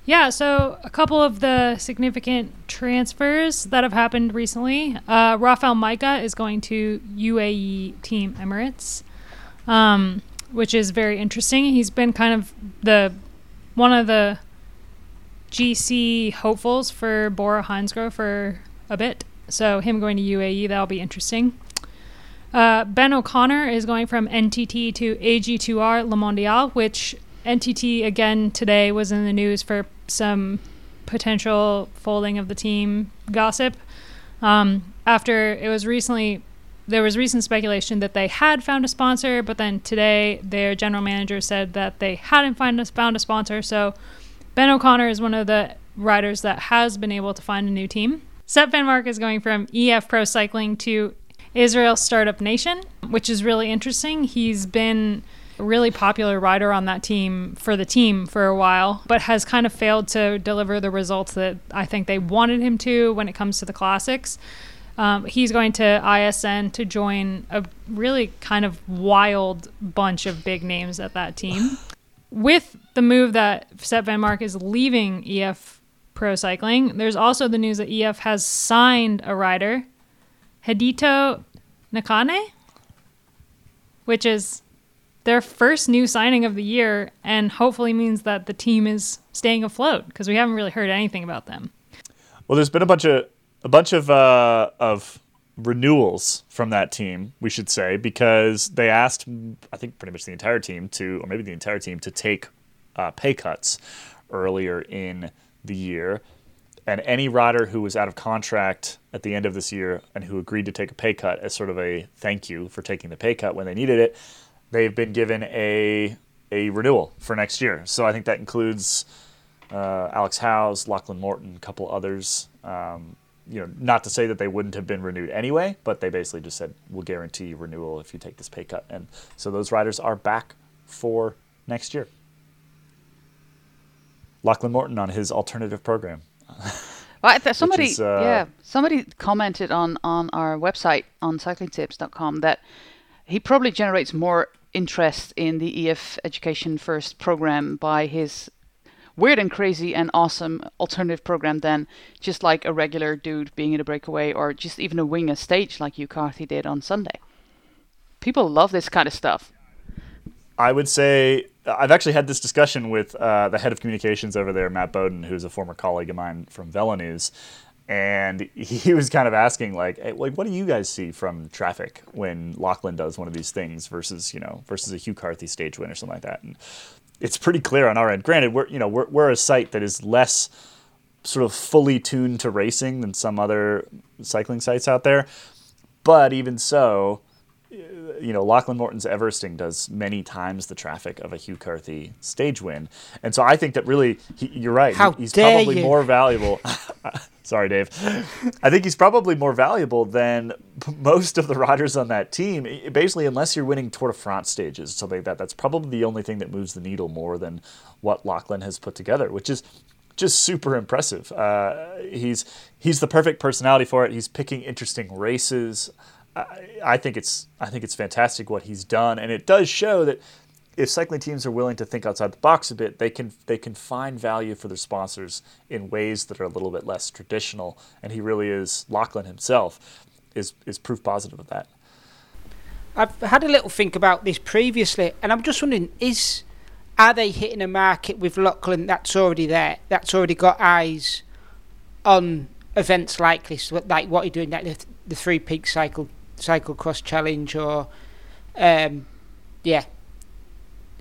Yeah, so a couple of the significant transfers that have happened recently. Uh, Rafał Majka is going to UAE Team Emirates. Um, which is very interesting. He's been kind of the one of the GC hopefuls for Bora Hansgrohe for a bit. So him going to UAE that'll be interesting. Uh, ben O'Connor is going from NTT to AG2R La Mondiale, which NTT again today was in the news for some potential folding of the team gossip. Um, after it was recently, there was recent speculation that they had found a sponsor, but then today their general manager said that they hadn't find a, found a sponsor. So Ben O'Connor is one of the riders that has been able to find a new team. Sep Vanmarcke is going from EF Pro Cycling to Israel Startup Nation, which is really interesting. He's been a really popular rider on that team for the team for a while, but has kind of failed to deliver the results that I think they wanted him to when it comes to the classics. Um, he's going to ISN to join a really kind of wild bunch of big names at that team. With the move that Sep Vanmarcke is leaving EF Pro Cycling, there's also the news that EF has signed a rider, Hideto Nakane, which is their first new signing of the year and hopefully means that the team is staying afloat because we haven't really heard anything about them. Well, there's been a bunch of a bunch of uh, of renewals from that team, we should say, because they asked, I think, pretty much the entire team to, or maybe the entire team, to take uh, pay cuts earlier in the year. And any rider who was out of contract at the end of this year and who agreed to take a pay cut as sort of a thank you for taking the pay cut when they needed it, they've been given a a renewal for next year. So I think that includes uh, Alex Howes, Lachlan Morton, a couple others. Um, you know, not to say that they wouldn't have been renewed anyway, but they basically just said we'll guarantee renewal if you take this pay cut, and so those riders are back for next year. Lachlan Morton on his alternative program. Well, somebody, is, uh, yeah, somebody commented on on our website on cyclingtips.com that he probably generates more interest in the EF Education First program by his weird and crazy and awesome alternative program than just like a regular dude being in a breakaway or just even a wing a stage like Hugh Carthy did on Sunday. People love this kind of stuff. I would say I've actually had this discussion with uh, the head of communications over there, Matt Beaudin, who's a former colleague of mine from VeloNews, and he was kind of asking like, hey, like, what do you guys see from traffic when Lachlan does one of these things versus you know versus a Hugh Carthy stage win or something like that? And it's pretty clear on our end. Granted, we're you know we're we're a site that is less sort of fully tuned to racing than some other cycling sites out there, but even so, you know, Lachlan Morton's Everesting does many times the traffic of a Hugh Carthy stage win, and so I think that really, he, you're right. How he's dare probably you. more valuable. Sorry, Dave. I think he's probably more valuable than most of the riders on that team. Basically, unless you're winning Tour de France stages, something like that. That's probably the only thing that moves the needle more than what Lachlan has put together, which is just super impressive. Uh, he's he's the perfect personality for it. He's picking interesting races. I, I think it's I think it's fantastic what he's done, and it does show that if cycling teams are willing to think outside the box a bit, they can they can find value for their sponsors in ways that are a little bit less traditional. And he really is Lachlan himself is is proof positive of that. I've had a little think about this previously, and I'm just wondering: is are they hitting a market with Lachlan that's already there, that's already got eyes on events like this, like what you're doing, like the, the Three Peaks Cycle Cycle Cross Challenge, or um, yeah,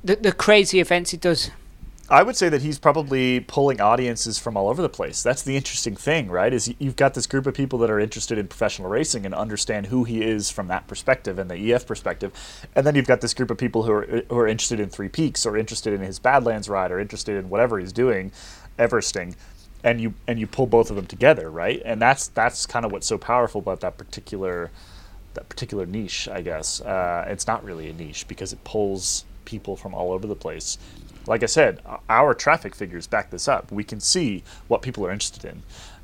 the the crazy events he does. I would say that he's probably pulling audiences from all over the place. That's the interesting thing, right? Is you've got this group of people that are interested in professional racing and understand who he is from that perspective and the EF perspective, and then you've got this group of people who are who are interested in Three Peaks or interested in his Badlands ride or interested in whatever he's doing, Everesting, and you and you pull both of them together, right? And that's that's kind of what's so powerful about that particular that particular niche, I guess. Uh, it's not really a niche because it pulls people from all over the place. Like I said, our traffic figures back this up. We can see what people are interested in.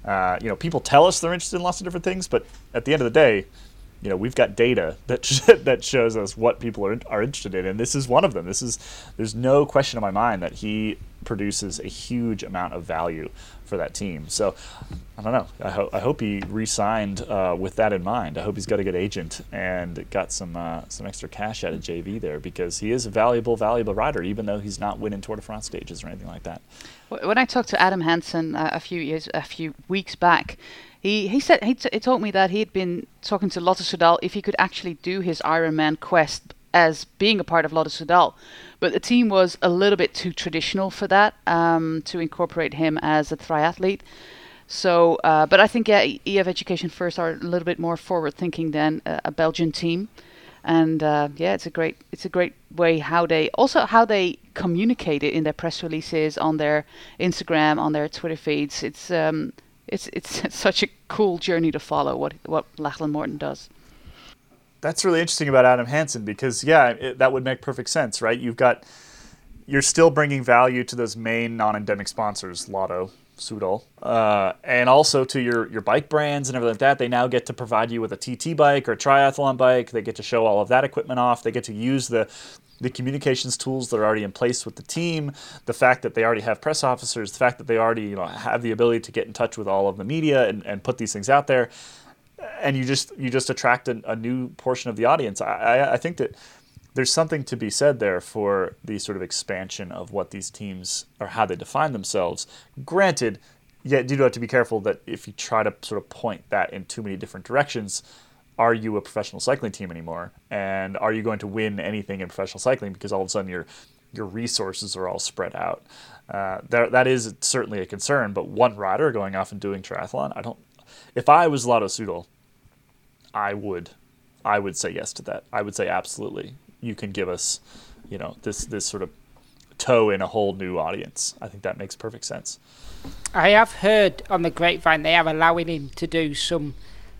Uh, you know, people tell us they're interested in lots of different things, but at the end of the day, you know, we've got data that that shows us what people are are interested in, and this is one of them. This is there's no question in my mind that he produces a huge amount of value for that team. So I don't know. I, ho- I hope he re-signed uh, with that in mind. I hope he's got a good agent and got some uh, some extra cash out of JV there because he is a valuable, valuable rider, even though he's not winning Tour de France stages or anything like that. When I talked to Adam Hansen uh, a few years, a few weeks back, He he said he, t- he told me that he'd been talking to Lotto Soudal if he could actually do his Ironman quest as being a part of Lotto Soudal, but the team was a little bit too traditional for that um, to incorporate him as a triathlete. So, uh, but I think yeah, EF Education First are a little bit more forward thinking than uh, a Belgian team, and uh, yeah, it's a great it's a great way how they also how they communicate it in their press releases on their Instagram on their Twitter feeds. It's um, it's it's such a cool journey to follow what what Lachlan Morton does. That's really interesting about Adam Hansen because yeah, it, that would make perfect sense, right? You've got you're still bringing value to those main non-endemic sponsors, Lotto, Soudal, uh, and also to your your bike brands and everything like that. They now get to provide you with a TT bike or triathlon bike. They get to show all of that equipment off. They get to use the the communications tools that are already in place with the team, the fact that they already have press officers, the fact that they already you know, have the ability to get in touch with all of the media and, and put these things out there, and you just you just attract a, a new portion of the audience. I, I, I think that there's something to be said there for the sort of expansion of what these teams or how they define themselves. Granted, yet you do have to be careful that if you try to sort of point that in too many different directions, are you a professional cycling team anymore? And are you going to win anything in professional cycling because all of a sudden your your resources are all spread out? Uh, that that is certainly a concern. But one rider going off and doing triathlon, I don't. If I was Lotto Soudal, I would, I would say yes to that. I would say absolutely. You can give us, you know, this this sort of toe in a whole new audience. I think that makes perfect sense. I have heard on the grapevine they are allowing him to do some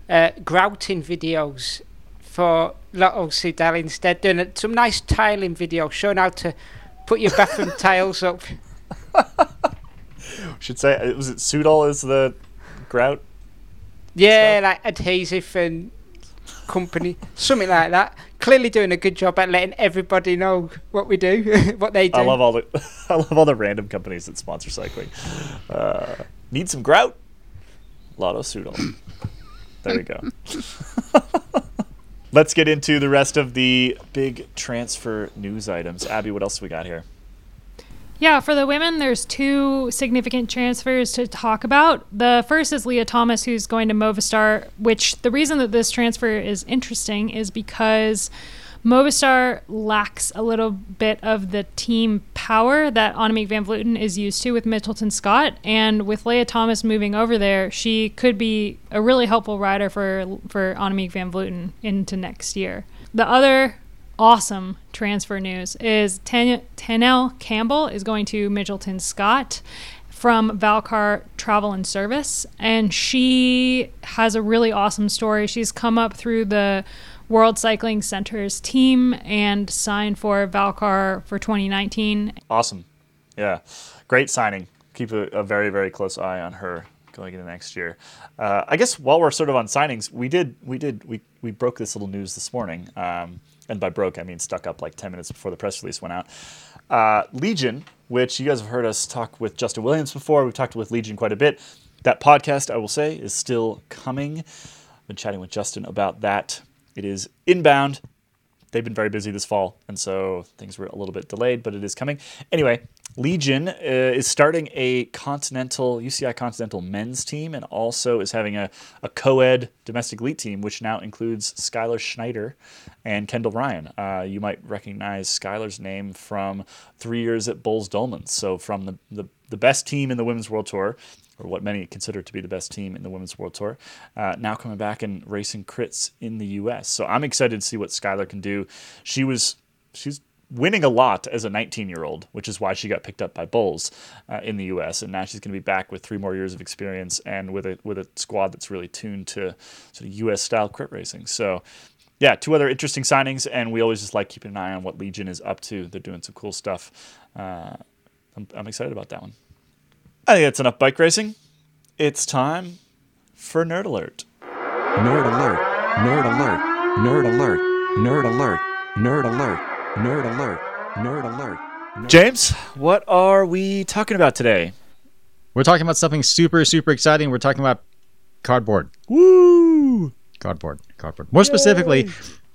uh, grouting videos for Lotto Soudal instead, doing some nice tiling videos showing how to put your bathroom tiles up. Should say was it Soudal is the grout? Yeah, stuff? like adhesive and company, something like that. Clearly doing a good job at letting everybody know what we do, what they do. I love all the I love all the random companies that sponsor cycling. Uh, need some grout? Lotto Soudal. There we go. Let's get into the rest of the big transfer news items. Abby, what else we got here? Yeah, for the women, there's two significant transfers to talk about. The first is Leah Thomas, who's going to Movistar, which the reason that this transfer is interesting is because Movistar lacks a little bit of the team power that Annemiek van Vleuten is used to with Mitchelton Scott. And with Leah Thomas moving over there, she could be a really helpful rider for, for Annemiek van Vleuten into next year. The other awesome transfer news is Tan- Teniel Campbell is going to Mitchelton Scott from Valcar Travel and Service. And she has a really awesome story. She's come up through the World Cycling Center's team and signed for Valcar for 2019. Awesome. Yeah. Great signing. Keep a, a very, very close eye on her going into next year. Uh, I guess while we're sort of on signings, we did, we did, we, we broke this little news this morning. Um, and by broke, I mean stuck up like 10 minutes before the press release went out. Uh, Legion, which you guys have heard us talk with Justin Williams before, we've talked with Legion quite a bit. That podcast, I will say, is still coming. I've been chatting with Justin about that it is inbound. They've been very busy this fall, and so things were a little bit delayed, but it is coming. Anyway, Legion uh, is starting a continental UCI Continental men's team, and also is having a, a co-ed domestic elite team, which now includes Skylar Schneider and Kendall Ryan. Uh, you might recognize Skylar's name from three years at Boels Dolmans, so from the, the the best team in the Women's World Tour, or what many consider to be the best team in the Women's World Tour, uh, now coming back and racing crits in the U.S. So I'm excited to see what Skylar can do. She was she's winning a lot as a 19 year old, which is why she got picked up by Boels uh, in the U.S. And now she's going to be back with three more years of experience and with a with a squad that's really tuned to sort of U.S. style crit racing. So. Yeah, two other interesting signings, and we always just like keeping an eye on what Legion is up to. They're doing some cool stuff. Uh, I'm, I'm excited about that one. I think that's enough bike racing. It's time for Nerd Alert. Nerd Alert, Nerd Alert, Nerd Alert, Nerd Alert, Nerd Alert, Nerd Alert, Nerd Alert. James, what are we talking about today? We're talking about something super, super exciting. We're talking about cardboard. Woo! Cardboard, cardboard. More specifically,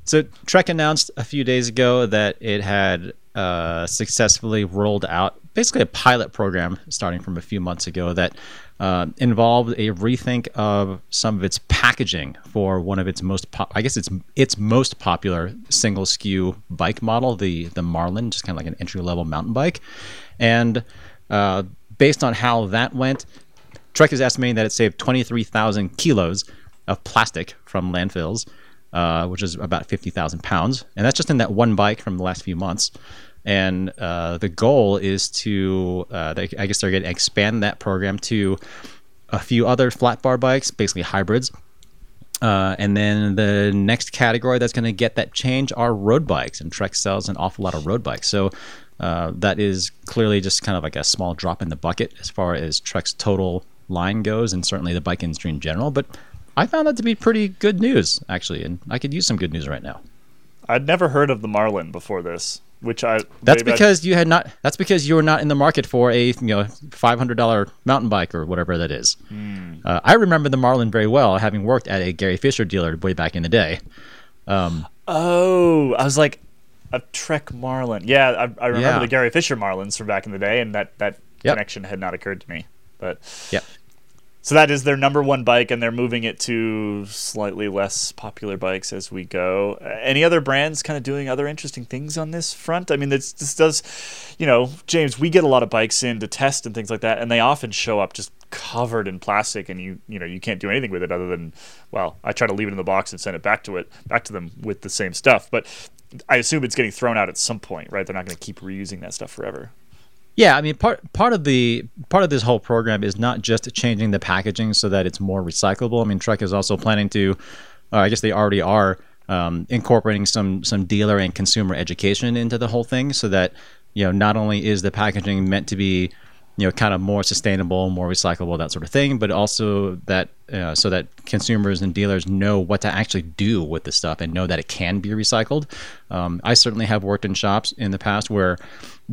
so Trek announced a few days ago that it had uh, successfully rolled out basically a pilot program starting from a few months ago that uh, involved a rethink of some of its packaging for one of its most, pop- I guess it's its most popular single SKU bike model, the the Marlin, just kind of like an entry level mountain bike, and uh, based on how that went, Trek is estimating that it saved 23,000 kilos of plastic from landfills, uh, which is about 50,000 pounds. And that's just in that one bike from the last few months. And uh, the goal is to, uh, they, I guess they're going to expand that program to a few other flat bar bikes, basically hybrids. Uh, and then the next category that's going to get that change are road bikes, and Trek sells an awful lot of road bikes. So uh, that is clearly just kind of like a small drop in the bucket as far as Trek's total line goes, and certainly the bike industry in general. But I found that to be pretty good news, actually, and I could use some good news right now. I'd never heard of the Marlin before this, which I That's I- because you had not. That's because you were not in the market for a you know five hundred dollar mountain bike or whatever that is. Hmm. Uh, I remember the Marlin very well, having worked at a Gary Fisher dealer way back in the day. Oh, I was like a Trek Marlin. Yeah, I, I remember Yeah. the Gary Fisher Marlins from back in the day, and that that Yep. connection had not occurred to me. But Yep. So that is their number one bike, and they're moving it to slightly less popular bikes as we go. Uh, any other brands kind of doing other interesting things on this front? I mean, this this does, you know, James. We get a lot of bikes in to test and things like that, and they often show up just covered in plastic, and you you know you can't do anything with it other than well, I try to leave it in the box and send it back to it back to them with the same stuff, but. I assume it's getting thrown out at some point, right? They're not going to keep reusing that stuff forever. Yeah, I mean part part of the part of this whole program is not just changing the packaging so that it's more recyclable. I mean, Trek is also planning to, uh, I guess they already are um, incorporating some some dealer and consumer education into the whole thing, so that you know not only is the packaging meant to be you know kind of more sustainable, more recyclable, that sort of thing, but also that uh, so that consumers and dealers know what to actually do with the stuff and know that it can be recycled. Um, I certainly have worked in shops in the past where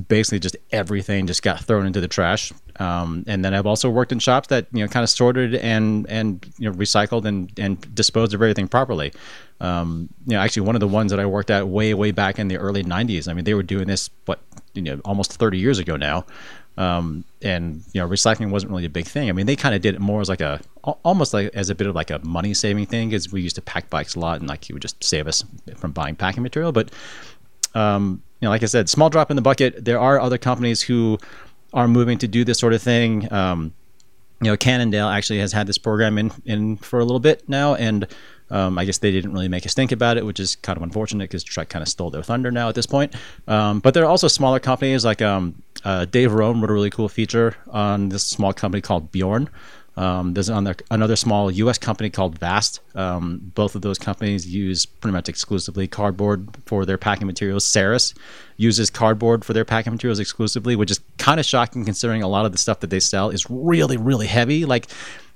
basically just everything just got thrown into the trash. Um, and then I've also worked in shops that you know kind of sorted and and you know recycled and and disposed of everything properly. Um, you know, actually, one of the ones that I worked at way way back in the early '90s. I mean, they were doing this what you know almost 30 years ago now. Um, and you know, recycling wasn't really a big thing. I mean, they kind of did it more as like a almost like as a bit of like a money saving thing, because we used to pack bikes a lot, and like it would just save us from buying packing material. But um, you know, like I said, small drop in the bucket. There are other companies who are moving to do this sort of thing. Um, you know, Cannondale actually has had this program in, in for a little bit now, and um, I guess they didn't really make us think about it, which is kind of unfortunate because Trek kind of stole their thunder now at this point. Um, but there are also smaller companies like um, uh, Dave Rome wrote a really cool feature on this small company called Bjorn. Um, there's another, another small U.S. company called Vast. Um, both of those companies use pretty much exclusively cardboard for their packing materials. Saris uses cardboard for their packing materials exclusively, which is kind of shocking considering a lot of the stuff that they sell is really, really heavy. Like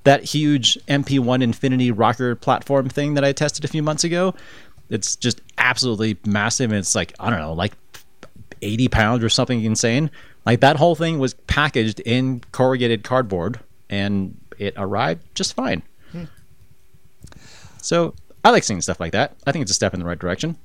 that huge MP1 Infinity rocker platform thing that I tested a few months ago. It's just absolutely massive. And it's like, I don't know, like 80 pounds or something insane. Like that whole thing was packaged in corrugated cardboard and it arrived just fine. So I like seeing stuff like that. I think it's a step in the right direction.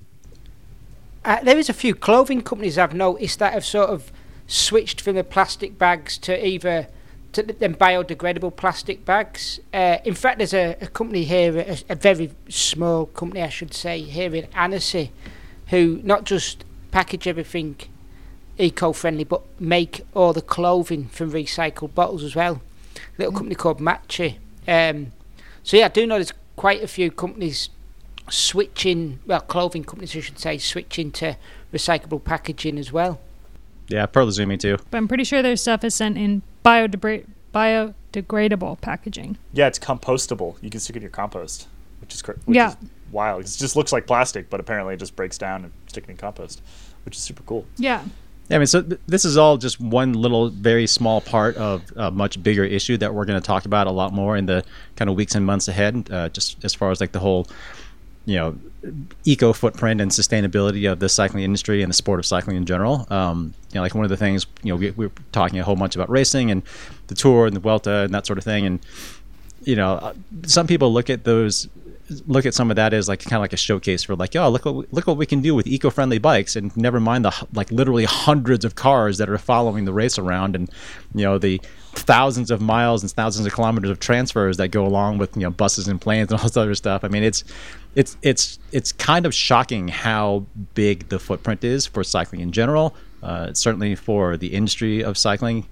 Uh, there is a few clothing companies I've noticed that have sort of switched from the plastic bags to either to the them biodegradable plastic bags. Uh, in fact, there's a, a company here, a, a very small company, I should say, here in Annecy, who not just package everything eco-friendly, but make all the clothing from recycled bottles as well. Little company called Matchy. Um, so yeah, I do know there's quite a few companies switching, well, clothing companies, I should say, switching to recyclable packaging as well. Yeah, Pearl Izumi too. But I'm pretty sure their stuff is sent in biodebra- biodegradable packaging. Yeah, it's compostable. You can stick it in your compost, which is cr- which Yeah. is wild. It just looks like plastic, but apparently it just breaks down and stick it in compost, which is super cool. Yeah. Yeah, I mean, so th- this is all just one little, very small part of a much bigger issue that we're going to talk about a lot more in the kind of weeks and months ahead. Uh, just as far as like the whole, you know, eco footprint and sustainability of the cycling industry and the sport of cycling in general. Um, you know, like one of the things, you know, we, we were talking a whole bunch about racing and the Tour and the Vuelta and that sort of thing, and you know, uh, some people look at those look at some of that as like kind of like a showcase for like, oh, look what look what we can do with eco-friendly bikes, and never mind the like literally hundreds of cars that are following the race around, and you know the thousands of miles and thousands of kilometers of transfers that go along with you know buses and planes and all this other stuff. I mean, it's it's it's it's kind of shocking how big the footprint is for cycling in general. Uh, certainly for the industry of cycling.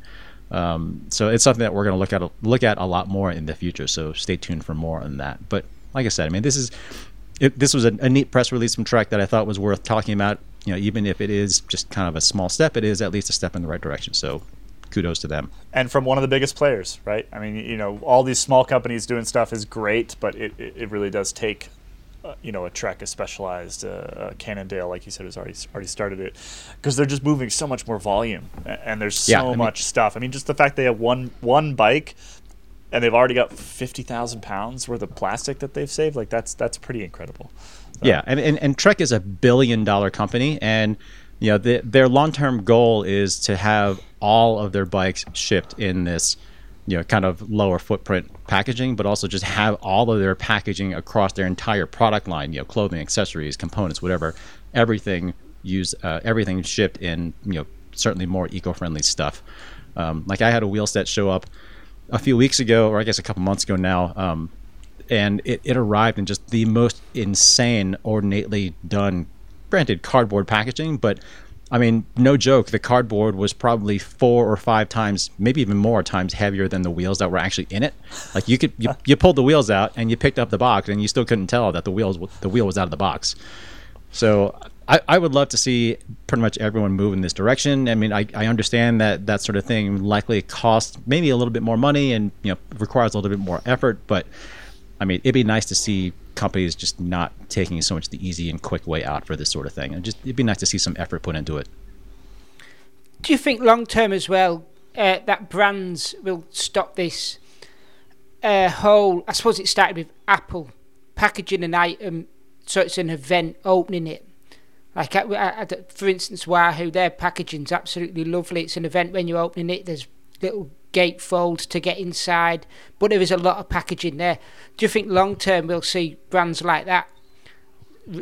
Um, so it's something that we're going to look at look at a lot more in the future. So stay tuned for more on that. But like I said, I mean, this is it, this was a, a neat press release from Trek that I thought was worth talking about. You know, even if it is just kind of a small step, it is at least a step in the right direction. So kudos to them. and from one of the biggest players, right? I mean, you know, all these small companies doing stuff is great, but it, it, really does take, uh, you know, a Trek, a specialized uh, Cannondale, like you said, has already already started it, because they're just moving so much more volume, and there's so Yeah, I mean- much stuff. I mean, just the fact they have one one bike, and they've already got fifty thousand pounds worth of plastic that they've saved, like that's that's pretty incredible. Yeah, and, and, and Trek is a billion dollar company, and you know the, their long term goal is to have all of their bikes shipped in this, you know, kind of lower footprint packaging, but also just have all of their packaging across their entire product line. You know, clothing, accessories, components, whatever, everything use uh, everything shipped in you know certainly more eco friendly stuff. Um, like I had a wheel set show up a few weeks ago, or I guess a couple months ago now. Um, and it, it arrived in just the most insane, ornately done, granted cardboard packaging, but I mean, no joke, the cardboard was probably four or five times, maybe even more times heavier than the wheels that were actually in it. Like you could, you, you pulled the wheels out and you picked up the box, and you still couldn't tell that the wheels the wheel was out of the box. So I, I would love to see pretty much everyone move in this direction. I mean, I, I understand that that sort of thing likely costs maybe a little bit more money and you know requires a little bit more effort, but I mean, it'd be nice to see companies just not taking so much the easy and quick way out for this sort of thing, and just it'd be nice to see some effort put into it. Do you think long term as well uh, that brands will stop this uh, whole? I suppose it started with Apple packaging an item so it's an event opening it. Like I, I, for instance, Wahoo, their packaging's absolutely lovely. It's an event when you're opening it. There's little gate folds to get inside, but there is a lot of packaging there. Do you think long term we'll see brands like that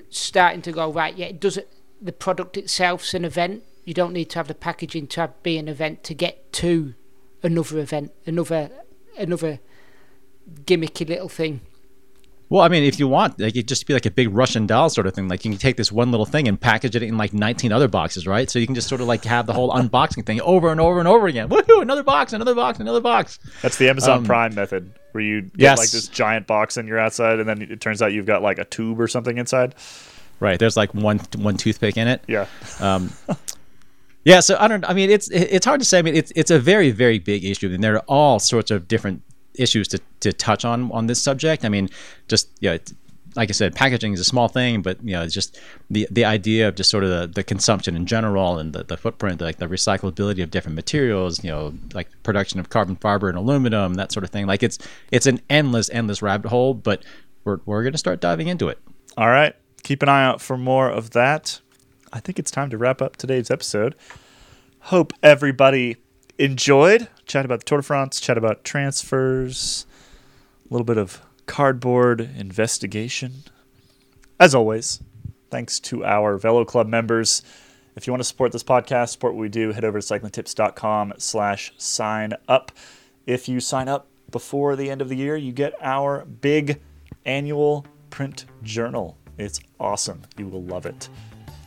starting to go right? Yeah, it doesn't. The product itself's an event. You don't need to have the packaging to have, be an event to get to another event, another another gimmicky little thing. Well, I mean, if you want, like, it just be like a big Russian doll sort of thing. Like, you can take this one little thing and package it in like 19 other boxes, right? So you can just sort of like have the whole unboxing thing over and over and over again. Woohoo! Another box, another box, another box. That's the Amazon Um, Prime method, where you get yes. like this giant box and you're outside, and then it turns out you've got like a tube or something inside. Right. There's like one one toothpick in it. Yeah. Um, yeah, so I don't. I mean, it's it's hard to say. I mean, it's it's a very very big issue, and there are all sorts of different issues to, to touch on on this subject. I mean, just you know, like I said, packaging is a small thing, but you know, it's just the the idea of just sort of the, the consumption in general and the, the footprint, like the recyclability of different materials, you know, like production of carbon fiber and aluminum, that sort of thing. Like it's it's an endless endless rabbit hole, but we're we're gonna start diving into it. All right. Keep an eye out for more of that. I think it's time to wrap up today's episode. Hope everybody enjoyed. Chat about the Tour de France, chat about transfers, a little bit of cardboard investigation. As always, thanks to our Velo Club members. If you want to support this podcast, support what we do, head over to cyclingtips.com slash sign up. If you sign up before the end of the year, you get our big annual print journal. It's awesome. You will love it.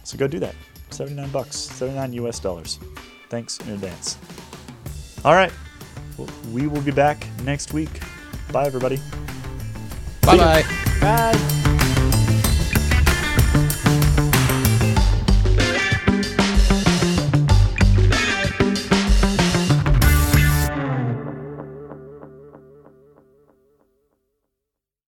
So go do that. 79 bucks, 79 US dollars. Thanks in advance. All right. Well, we will be back next week. Bye, everybody. Bye bye. Bye.